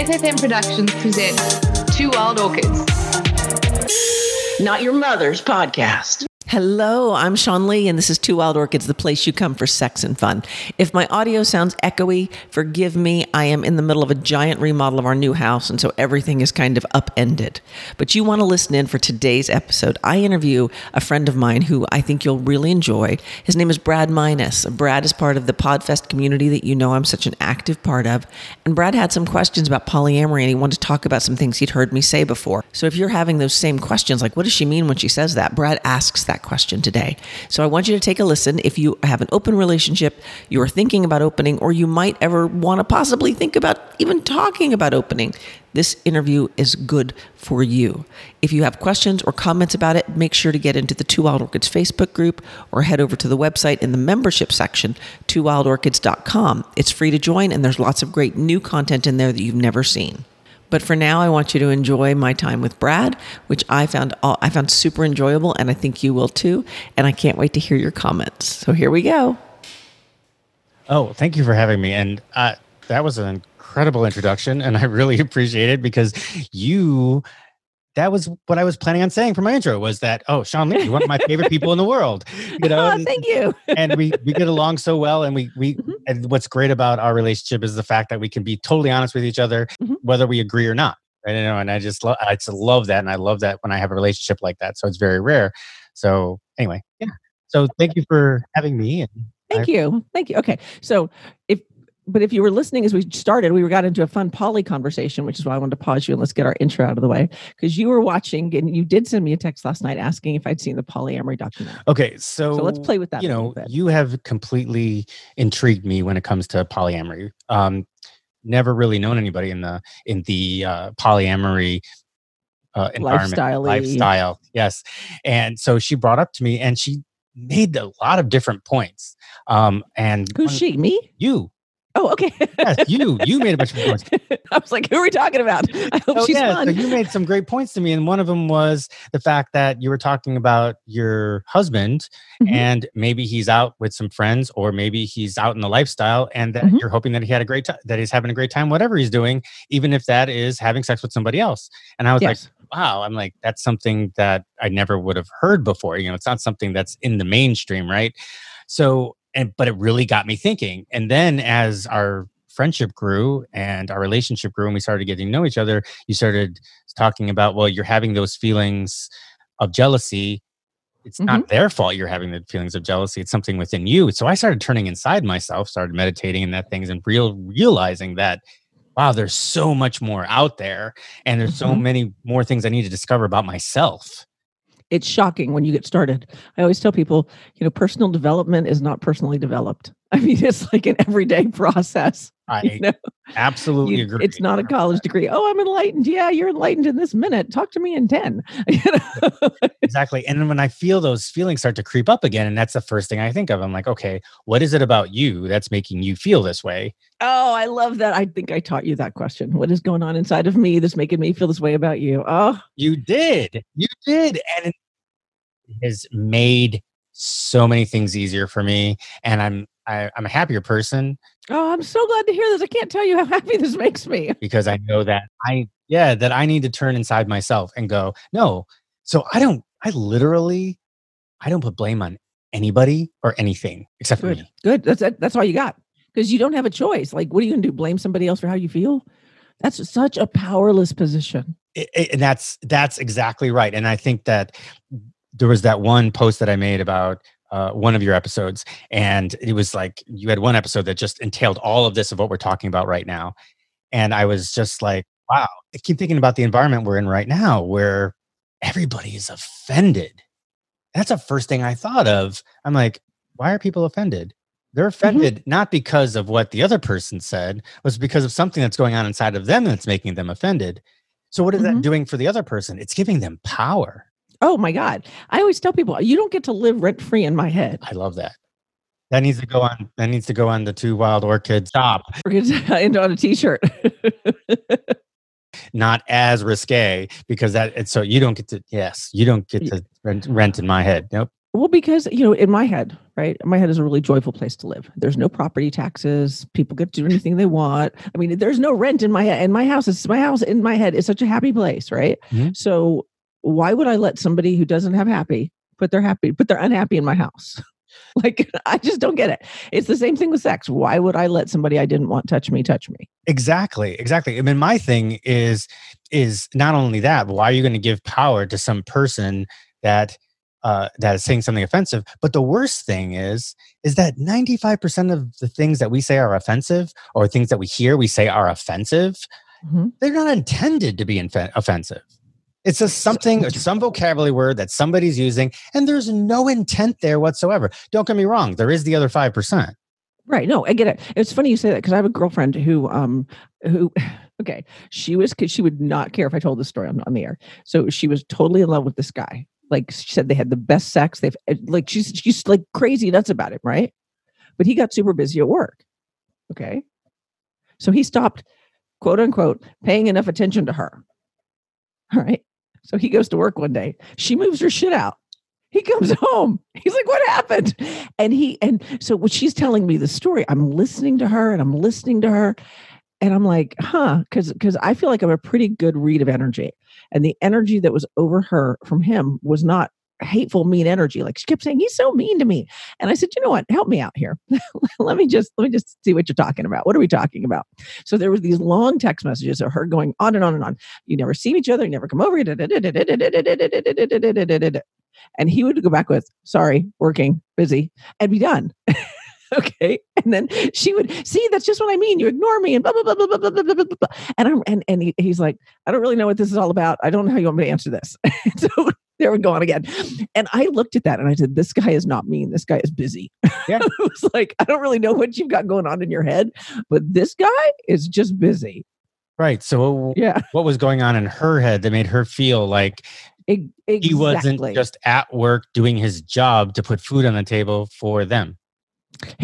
FFM Productions presents Two Wild Orchids. Not your mother's podcast. Hello, I'm Sean Lee, and this is Two Wild Orchids, the place you come for sex and fun. If my audio sounds echoey, forgive me. I am in the middle of a giant remodel of our new house, and so everything is kind of upended. But you want to listen in for today's episode. I interview a friend of mine who I think you'll really enjoy. His name is Brad Minus. Brad is part of the Podfest community that you know I'm such an active part of. And Brad had some questions about polyamory, and he wanted to talk about some things he'd heard me say before. So if you're having those same questions, like what does she mean when she says that? Brad asks that question today. So I want you to take a listen. If you have an open relationship, you are thinking about opening, or you might ever want to possibly think about even talking about opening, this interview is good for you. If you have questions or comments about it, make sure to get into the Two Wild Orchids Facebook group or head over to the website in the membership section, twowildorchids.com. It's free to join, and there's lots of great new content in there that you've never seen. But for now, I want you to enjoy my time with Brad, which I found all, I found super enjoyable, and I think you will too. And I can't wait to hear your comments. So here we go. Oh, thank you for having me. And uh, that was an incredible introduction, and I really appreciate it because you. That was what I was planning on saying for my intro was that oh Sean Lee, you're one of my favorite people in the world, you know. Oh, thank you. and we we get along so well and we we Mhm. and what's great about our relationship is the fact that we can be totally honest with each other Mhm. whether we agree or not right you know and i just love i just love that and i love that when i have a relationship like that so it's very rare so anyway yeah so thank you for having me and Thank you. Thank you. Okay. So if but if you were listening as we started, we got into a fun poly conversation, which is why I wanted to pause you and let's get our intro out of the way. Because you were watching and you did send me a text last night asking if I'd seen the polyamory documentary. okay so So let's play with that. you know you have completely intrigued me when it comes to polyamory um never really known anybody in the in the uh polyamory uh environment Lifestyle-y. lifestyle yes and so she brought up to me and she made a lot of different points um and Who's she? Me? you Oh, okay. yes you you made a bunch of points I was like, who are we talking about? I hope Oh, she's yeah, fun. so you made some great points to me, and one of them was the fact that you were talking about your husband, Mhm. and maybe he's out with some friends, or maybe he's out in the lifestyle, and that Mhm. you're hoping that he had a great time, that he's having a great time, whatever he's doing, even if that is having sex with somebody else. And I was yes. like, wow, I'm like, that's something that I never would have heard before. You know, it's not something that's in the mainstream, right? So, and but it really got me thinking. And then as our friendship grew and our relationship grew and we started getting to know each other, you started talking about, well, you're having those feelings of jealousy. It's not their fault you're having the feelings of jealousy. It's something within you. So I started turning inside myself, started meditating and that things and real realizing that wow, there's so much more out there and there's so Mhm. many more things I need to discover about myself. It's shocking when you get started. I always tell people, you know, personal development is not personally developed. I mean, it's like an everyday process. I You know, absolutely You- agree. it's not a college degree. Oh, I'm enlightened. Yeah, you're enlightened in this minute. Talk to me in 10. You know? exactly. And then when I feel those feelings start to creep up again, and that's the first thing I think of, I'm like, okay, what is it about you that's making you feel this way? oh, I love that. I think I taught you that question. What is going on inside of me that's making me feel this way about you? Oh, You did. You did. And it has made so many things easier for me. And I'm I, I'm a happier person oh, I'm so glad to hear this. I can't tell you how happy this makes me. because I know that I yeah, that I need to turn inside myself and go, no. So I don't I literally I don't put blame on anybody or anything except for Good. me. Good. That's that's all you got. Because you don't have a choice. Like, what are you gonna do? Blame somebody else for how you feel? That's such a powerless position. I- I- and that's that's exactly right. And I think that there was that one post that I made about uh, one of your episodes, and it was like you had one episode that just entailed all of this of what we're talking about right now, and I was just like, wow. I keep thinking about the environment we're in right now, where everybody is offended. That's the first thing I thought of. I'm like, why are people offended? They're offended not because of what the other person said, it was because of something that's going on inside of them that's making them offended. So what is Mhm. that doing for the other person? It's giving them power. Oh my God. I always tell people, you don't get to live rent free in my head. I love that. That needs to go on. That needs to go on the two wild orchids stop. We're gonna end on a t-shirt. Not as risque because that it's so you don't get to yes you don't get to rent, rent in my head. Nope. Well, because you know, in my head, right? My head is a really joyful place to live. There's no property taxes. People get to do anything they want. I mean, there's no rent in my head. In my house, it's my house. In my head, is such a happy place, right? Mhm. So why would I let somebody who doesn't have happy put their happy, put their unhappy in my house? like I just don't get it. It's the same thing with sex. Why would I let somebody I didn't want touch me touch me? Exactly, exactly. I mean, my thing is is not only that, but why are you going to give power to some person that uh, that is saying something offensive? But the worst thing is is that ninety five percent of the things that we say are offensive, or things that we hear we say are offensive, Mhm. they're not intended to be infe- offensive. It's just something, some vocabulary word that somebody's using, and there's no intent there whatsoever. Don't get me wrong, there is the other five percent. Right. No, I get it. It's funny you say that because I have a girlfriend who, um, who, okay, she was, 'cause she would not care if I told this story on, on the air. So she was totally in love with this guy. Like she said, they had the best sex. They've eh, like she's she's like crazy nuts about it, right? But he got super busy at work. Okay, so he stopped, quote unquote, paying enough attention to her. All right. So he goes to work one day. She moves her shit out. He comes home. He's like, "What happened?" And he and so when she's telling me the story, I'm listening to her and I'm listening to her, and I'm like, "Huh?" Because because I feel like I'm a pretty good read of energy, and the energy that was over her from him was not hateful, mean energy. Like she kept saying, "He's so mean to me," and I said, "You know what? Help me out here. let me just let me just see what you're talking about. What are we talking about?" So there was these long text messages of her going on and on and on. You never see each other. You never come over. And he would go back with, sorry, working, busy, and be done. okay. And then she would see, that's just what I mean. You ignore me and blah, blah, blah, blah, blah, blah, blah, blah. And, I'm, and, and he, he's like, I don't really know what this is all about. I don't know how you want me to answer this. so there we go on again. And I looked at that and I said, this guy is not mean. This guy is busy. Yeah. it was like, I don't really know what you've got going on in your head, but this guy is just busy. Right. So Yeah. what was going on in her head that made her feel like Exactly. he wasn't just at work doing his job to put food on the table for them.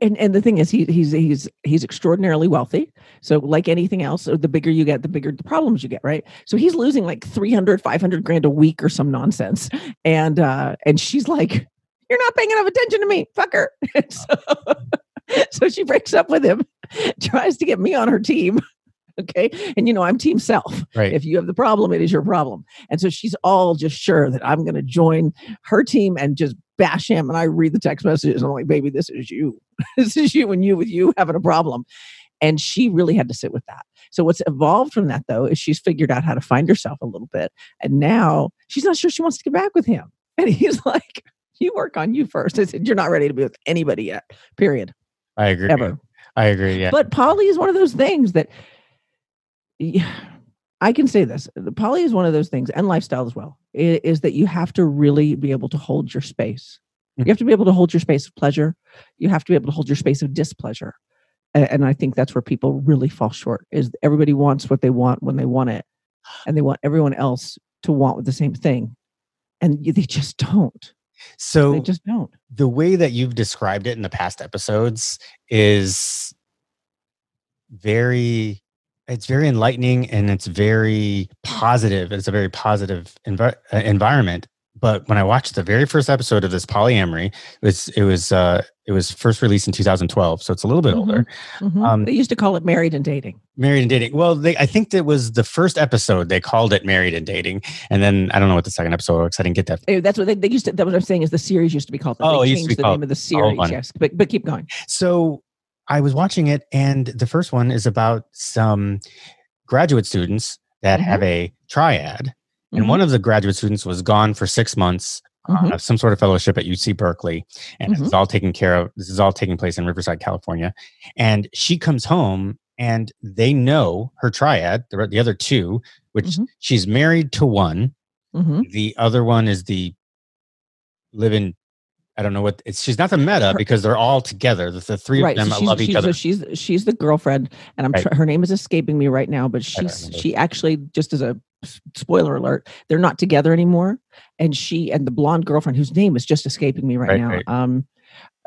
And and the thing is he he's he's he's extraordinarily wealthy. So like anything else the bigger you get the bigger the problems you get right? So he's losing like 300 500 grand a week or some nonsense. And uh and she's like you're not paying enough attention to me fucker. So, so she breaks up with him tries to get me on her team okay? And you know i'm team self. Right. if you have the problem it is your problem. And so she's all just sure that i'm going to join her team and just bash him. And i read the text messages and i'm like baby this is you. This is you and you with you having a problem. And she really had to sit with that. So what's evolved from that though is she's figured out how to find herself a little bit. And now she's not sure she wants to get back with him. And he's like you work on you first. I said you're not ready to be with anybody yet period. I agree. ever. I agree. Yeah. but poly is one of those things that yeah, I can say this. Poly is one of those things, and lifestyle as well, is that you have to really be able to hold your space. You have to be able to hold your space of pleasure. You have to be able to hold your space of displeasure. And I think that's where people really fall short is everybody wants what they want when they want it. And they want everyone else to want the same thing. And they just don't. so They just don't. the way that you've described it in the past episodes is very it's very enlightening and it's very positive it's a very positive uh, environment but when i watched the very first episode of this polyamory it was it was uh it was first released in 2012 so it's a little bit Mhm. older Mhm. Um, they used to call it married and dating. married and dating well they i think that was the first episode they called it married and dating and then i don't know what the second episode was i didn't get that Eh, That's what they, they used to. That's what I'm saying is the series used to be called. that. Oh, they it used to be the name called of the series. Yes, but but keep going. So I was watching it, and the first one is about some graduate students that Mhm. have a triad. And Mhm. one of the graduate students was gone for six months on uh, some sort of fellowship at UC Berkeley. And Mm-hmm. is all taken care of. This is all taking place in Riverside, California. And she comes home, and they know her triad, the, the other two, which Mhm. she's married to one. Mhm. The other one is the living. I don't know what it's. She's not the meta because they're all together. The, the three Right. of them so love each she's, other. So she's she's the girlfriend, and I'm Right. tr- her name is escaping me right now. But she's she actually just as a spoiler alert, they're not together anymore. And she and the blonde girlfriend, whose name is just escaping me right, Right, now. right. Um,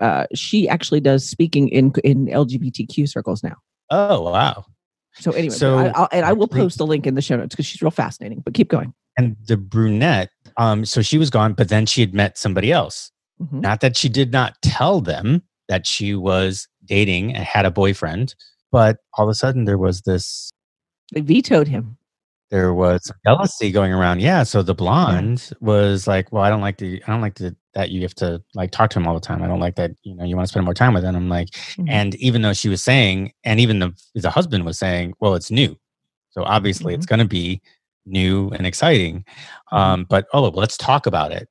uh, she actually does speaking in in LGBTQ circles now. Oh wow! So anyway, So I, I'll, and I will post a link in the show notes because she's real fascinating. But keep going. And the brunette, um, so she was gone, but then she had met somebody else. Mhm. Not that she did not tell them that she was dating and had a boyfriend, but all of a sudden there was this They vetoed him. there was jealousy going around. Yeah. So the blonde was like, Well, I don't like the I don't like the that you have to like talk to him all the time. I don't like that, you know, you want to spend more time with him. I'm like, Mhm. and even though she was saying, and even the the husband was saying, Well, it's new. So obviously it's gonna be new and exciting. Mhm. Um, but oh let's talk about it.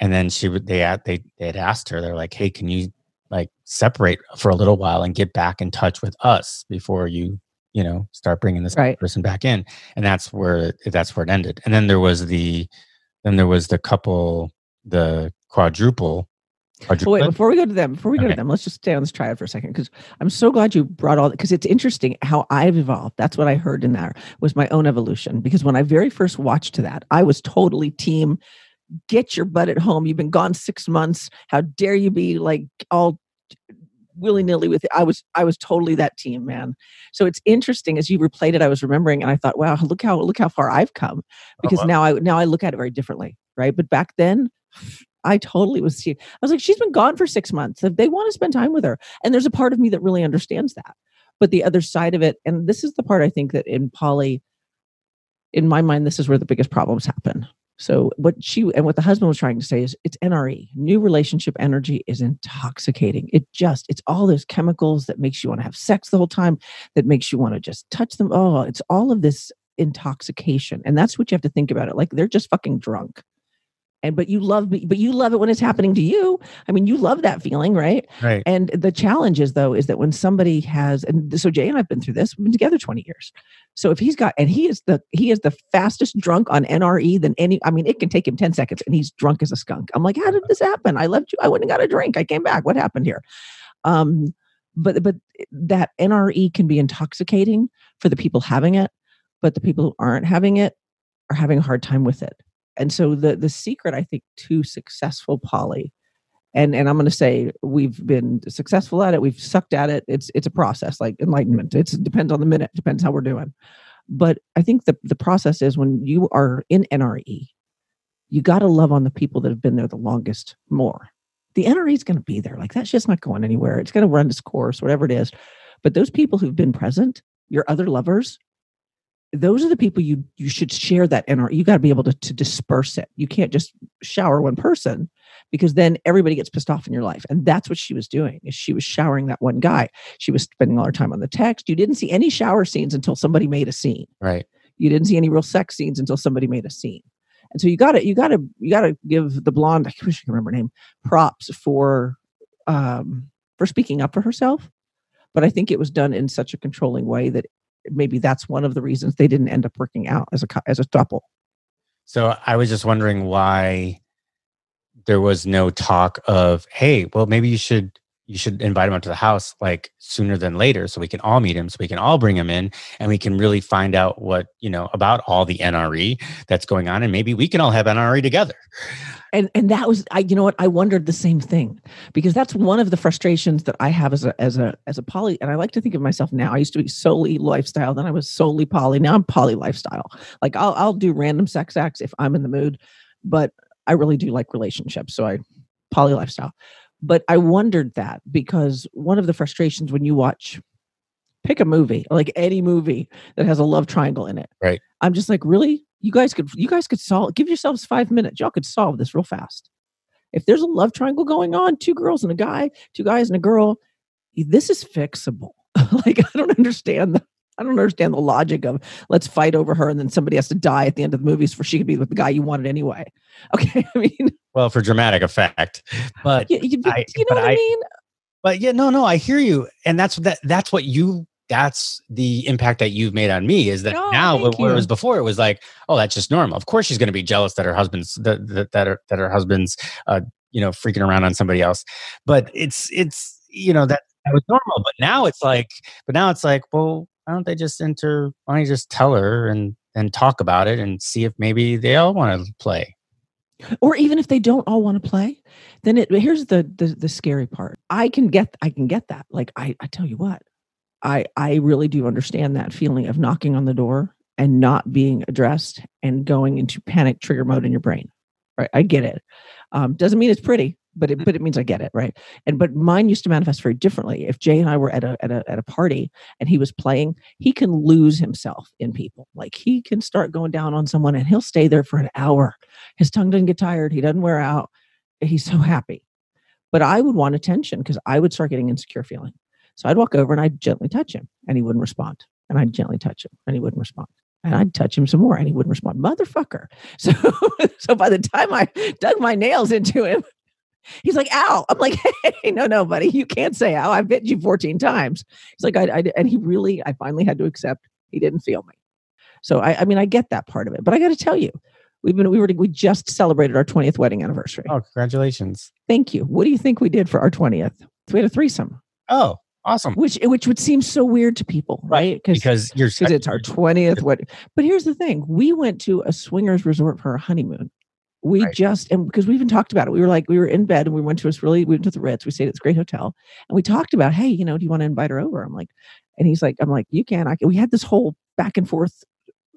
And then she would they had they they had asked her, they're like, Hey, can you like separate for a little while and get back in touch with us before you you know start bringing this Right. person back in and that's where that's where it ended and then there was the then there was the couple the quadruple Oh, wait, before we go to them, before we go Okay. to them, let's just stay on this triad for a second because I'm so glad you brought all that because it's interesting how I've evolved. That's what I heard in there was my own evolution. Because when I very first watched that, I was totally team get your butt at home. You've been gone six months. How dare you be like all willy nilly with it? I was I was totally that team, man. So it's interesting as you replayed it, I was remembering and I thought, wow, look how look how far I've come oh, because wow. now I now I look at it very differently, right? But back then, I totally was. I was like, she's been gone for six months. If they want to spend time with her, and there's a part of me that really understands that. But the other side of it, and this is the part I think that in poly, in my mind, this is where the biggest problems happen. So what she and what the husband was trying to say is it's NRE. New relationship energy is intoxicating. It just it's all those chemicals that makes you want to have sex the whole time, that makes you want to just touch them. Oh, it's all of this intoxication. And that's what you have to think about it. Like they're just fucking drunk. And but you love but you love it when it's happening to you. I mean, you love that feeling, right? right And the challenge is though, is that when somebody has, and so Jay and I've been through this, we've been together 20 years. So if he's got, and he is the, he is the fastest drunk on NRE than any, I mean, it can take him 10 seconds and he's drunk as a skunk. I'm like, how did this happen? I left you, I went and got a drink. I came back. What happened here? Um, but, but that NRE can be intoxicating for the people having it, but the people who aren't having it are having a hard time with it. And so the, the secret, I think, to successful poly and and i'm going to say we've been successful at it we've sucked at it it's it's a process like enlightenment it's, it depends on the minute depends how we're doing. But i think the the process is when you are in nre you got to love on the people that have been there the longest more. The nre is going to be there like that shit's not going anywhere it's going to run its course whatever it is. But those people who've been present your other lovers those are the people you you should share that NRE. You got to be able to, to disperse it. You can't just shower one person because then everybody gets pissed off in your life. And that's what she was doing. Is she was showering that one guy. She was spending all her time on the text. You didn't see any shower scenes until somebody made a scene. right You didn't see any real sex scenes until somebody made a scene. And so you got to you got to you got to give the blonde I wish I can remember her name props for um for speaking up for herself. But I think it was done in such a controlling way that maybe that's one of the reasons they didn't end up working out as a as a couple. so i was just wondering why there was no talk of hey well maybe you should you should invite him up to the house like sooner than later so we can all meet him so we can all bring him in and we can really find out what you know about all the nre that's going on and maybe we can all have nre together. And and that was i you know what? I wondered the same thing because that's one of the frustrations that i have as a as a as a poly and i like to think of myself now i used to be solely lifestyle then i was solely poly now i'm poly lifestyle. Like i'll i'll do random sex acts if i'm in the mood but i really do like relationships so i poly lifestyle but i wondered that because one of the frustrations when you watch pick a movie like any movie that has a love triangle in it Right. i'm just like really? You guys could you guys could solve give yourselves five minutes. Y'all could solve this real fast. If there's a love triangle going on two girls and a guy two guys and a girl this is fixable. Like i don't understand the I don't understand the logic of let's fight over her and then somebody has to die at the end of the movies for she could be with the guy you wanted anyway. Okay. I mean, well for dramatic effect but you, you, I- you know but what I, I- mean? But yeah, no, no, I hear you, and that's that. That's what you. That's the impact that you've made on me. Is that now, where it was before, it was like, oh, that's just normal. Of course, she's going to be jealous that her husband's that that that her, that her husband's, uh, you know, freaking around on somebody else. But it's it's you know that that was normal. But now it's like, but now it's like, well, why don't they just enter? Why don't you just tell her and and talk about it and see if maybe they all want to play? or even if they don't all want to play then it here's the, the the scary part. I can get i can get that. Like i i tell you what i i really do understand that feeling of knocking on the door and not being addressed and going into panic trigger mode in your brain. Right? I get it. Um, doesn't mean it's pretty but it hmm. but it means I get it, right? And but mine used to manifest very differently. If Jay and I were at a at a at a party and he was playing, he can lose himself in people. Like he can start going down on someone and he'll stay there for an hour. His tongue doesn't get tired. He doesn't wear out. He's so happy. But I would want attention because I would start getting insecure feeling. So I'd walk over and I'd gently touch him and he wouldn't respond. And I'd gently touch him and he wouldn't respond. And I'd touch him some more and he wouldn't respond. Motherfucker. So so by the time I dug my nails into him, he's like, ow. I'm like, hey, no, no, buddy, you can't say ow. I've bit you 14 times. He's like, I, I and he really, I finally had to accept he didn't feel me. So I, I mean, I get that part of it, but I got to tell you, we've been, we were, we just celebrated our 20th wedding anniversary. Oh, congratulations. Thank you. What do you think we did for our 20th? We had a threesome, Oh, awesome. which, which would seem so weird to people, right? Because you're because it's our 20th wedding. But here's the thing we went to a swingers resort for our honeymoon. We Right. just, and because we even talked about it, we were like, we were in bed and we went to this really, we went to the Ritz, we stayed at this great hotel and we talked about, hey, you know, do you want to invite her over? I'm like, and he's like, I'm like, you can. I can. We had this whole back and forth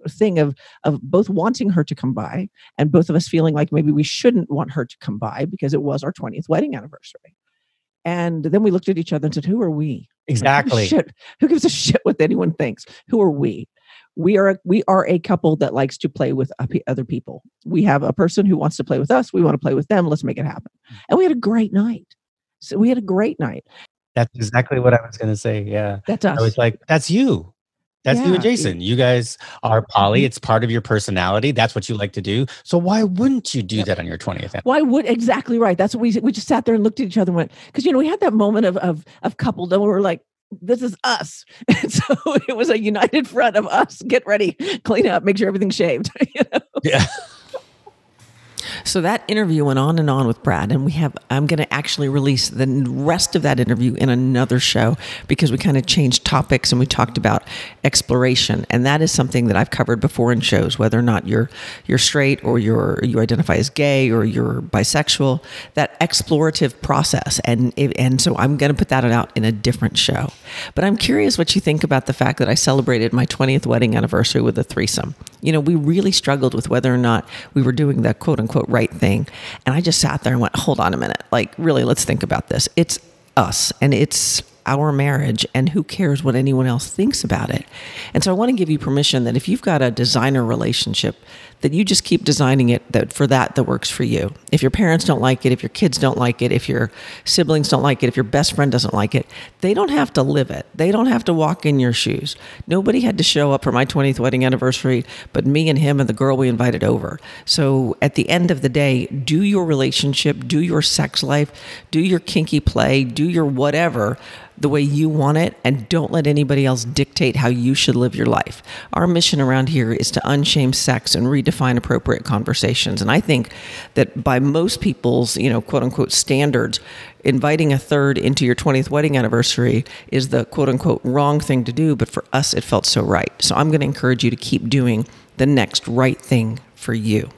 thing of of both wanting her to come by and both of us feeling like maybe we shouldn't want her to come by because it was our 20th wedding anniversary. And then we looked at each other and said, Who are we? Like, who Exactly. Shit. Who gives a shit what anyone thinks? Who are we? We are a, we are a couple that likes to play with other people. We have a person who wants to play with us. We want to play with them. Let's make it happen. And we had a great night. So we had a great night. That's exactly what I was going to say. Yeah. That's us. I was like, that's you. That's you and Jason. You guys are poly. Mhm. It's part of your personality. That's what you like to do. So why wouldn't you do Yep. that on your 20th? Why would exactly right? That's what we we just sat there and looked at each other and went because you know we had that moment of of of coupledom where we're like this is us, and so it was a united front of us. Get ready, clean up, make sure everything's shaved. you know? Yeah. So that interview went on and on with Brad, and we have. I'm going to actually release the rest of that interview in another show because we kind of changed topics and we talked about exploration, and that is something that I've covered before in shows. Whether or not you're you're straight or you're you identify as gay or you're bisexual, that explorative process, and and so I'm going to put that out in a different show. But I'm curious what you think about the fact that I celebrated my 20th wedding anniversary with a threesome. You know, we really struggled with whether or not we were doing the quote unquote right thing. And I just sat there and went, hold on a minute. Like, really, let's think about this. It's us and it's our marriage, and who cares what anyone else thinks about it? And so I want to give you permission that if you've got a designer relationship, that you just keep designing it that for that that works for you. If your parents don't like it, if your kids don't like it, if your siblings don't like it, if your best friend doesn't like it, they don't have to live it. They don't have to walk in your shoes. Nobody had to show up for my 20th wedding anniversary, but me and him and the girl we invited over. So at the end of the day, do your relationship, do your sex life, do your kinky play, do your whatever the way you want it and don't let anybody else dictate how you should live your life. Our mission around here is to unshame sex and redefine appropriate conversations. And I think that by most people's, you know, quote unquote standards, inviting a third into your 20th wedding anniversary is the quote unquote wrong thing to do, but for us it felt so right. So I'm going to encourage you to keep doing the next right thing for you.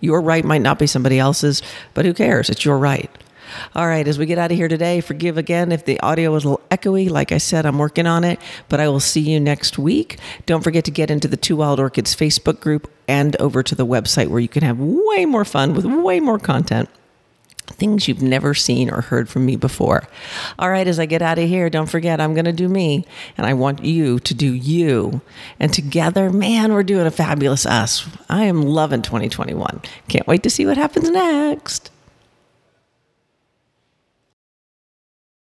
Your right might not be somebody else's, but who cares? It's your right. All right, as we get out of here today, forgive again if the audio was a little echoey. Like I said, I'm working on it, but I will see you next week. Don't forget to get into the Two Wild Orchids Facebook group and over to the website where you can have way more fun with way more content. Things you've never seen or heard from me before. All right, as I get out of here, don't forget I'm going to do me, and I want you to do you. And together, man, we're doing a fabulous us. I am loving 2021. Can't wait to see what happens next.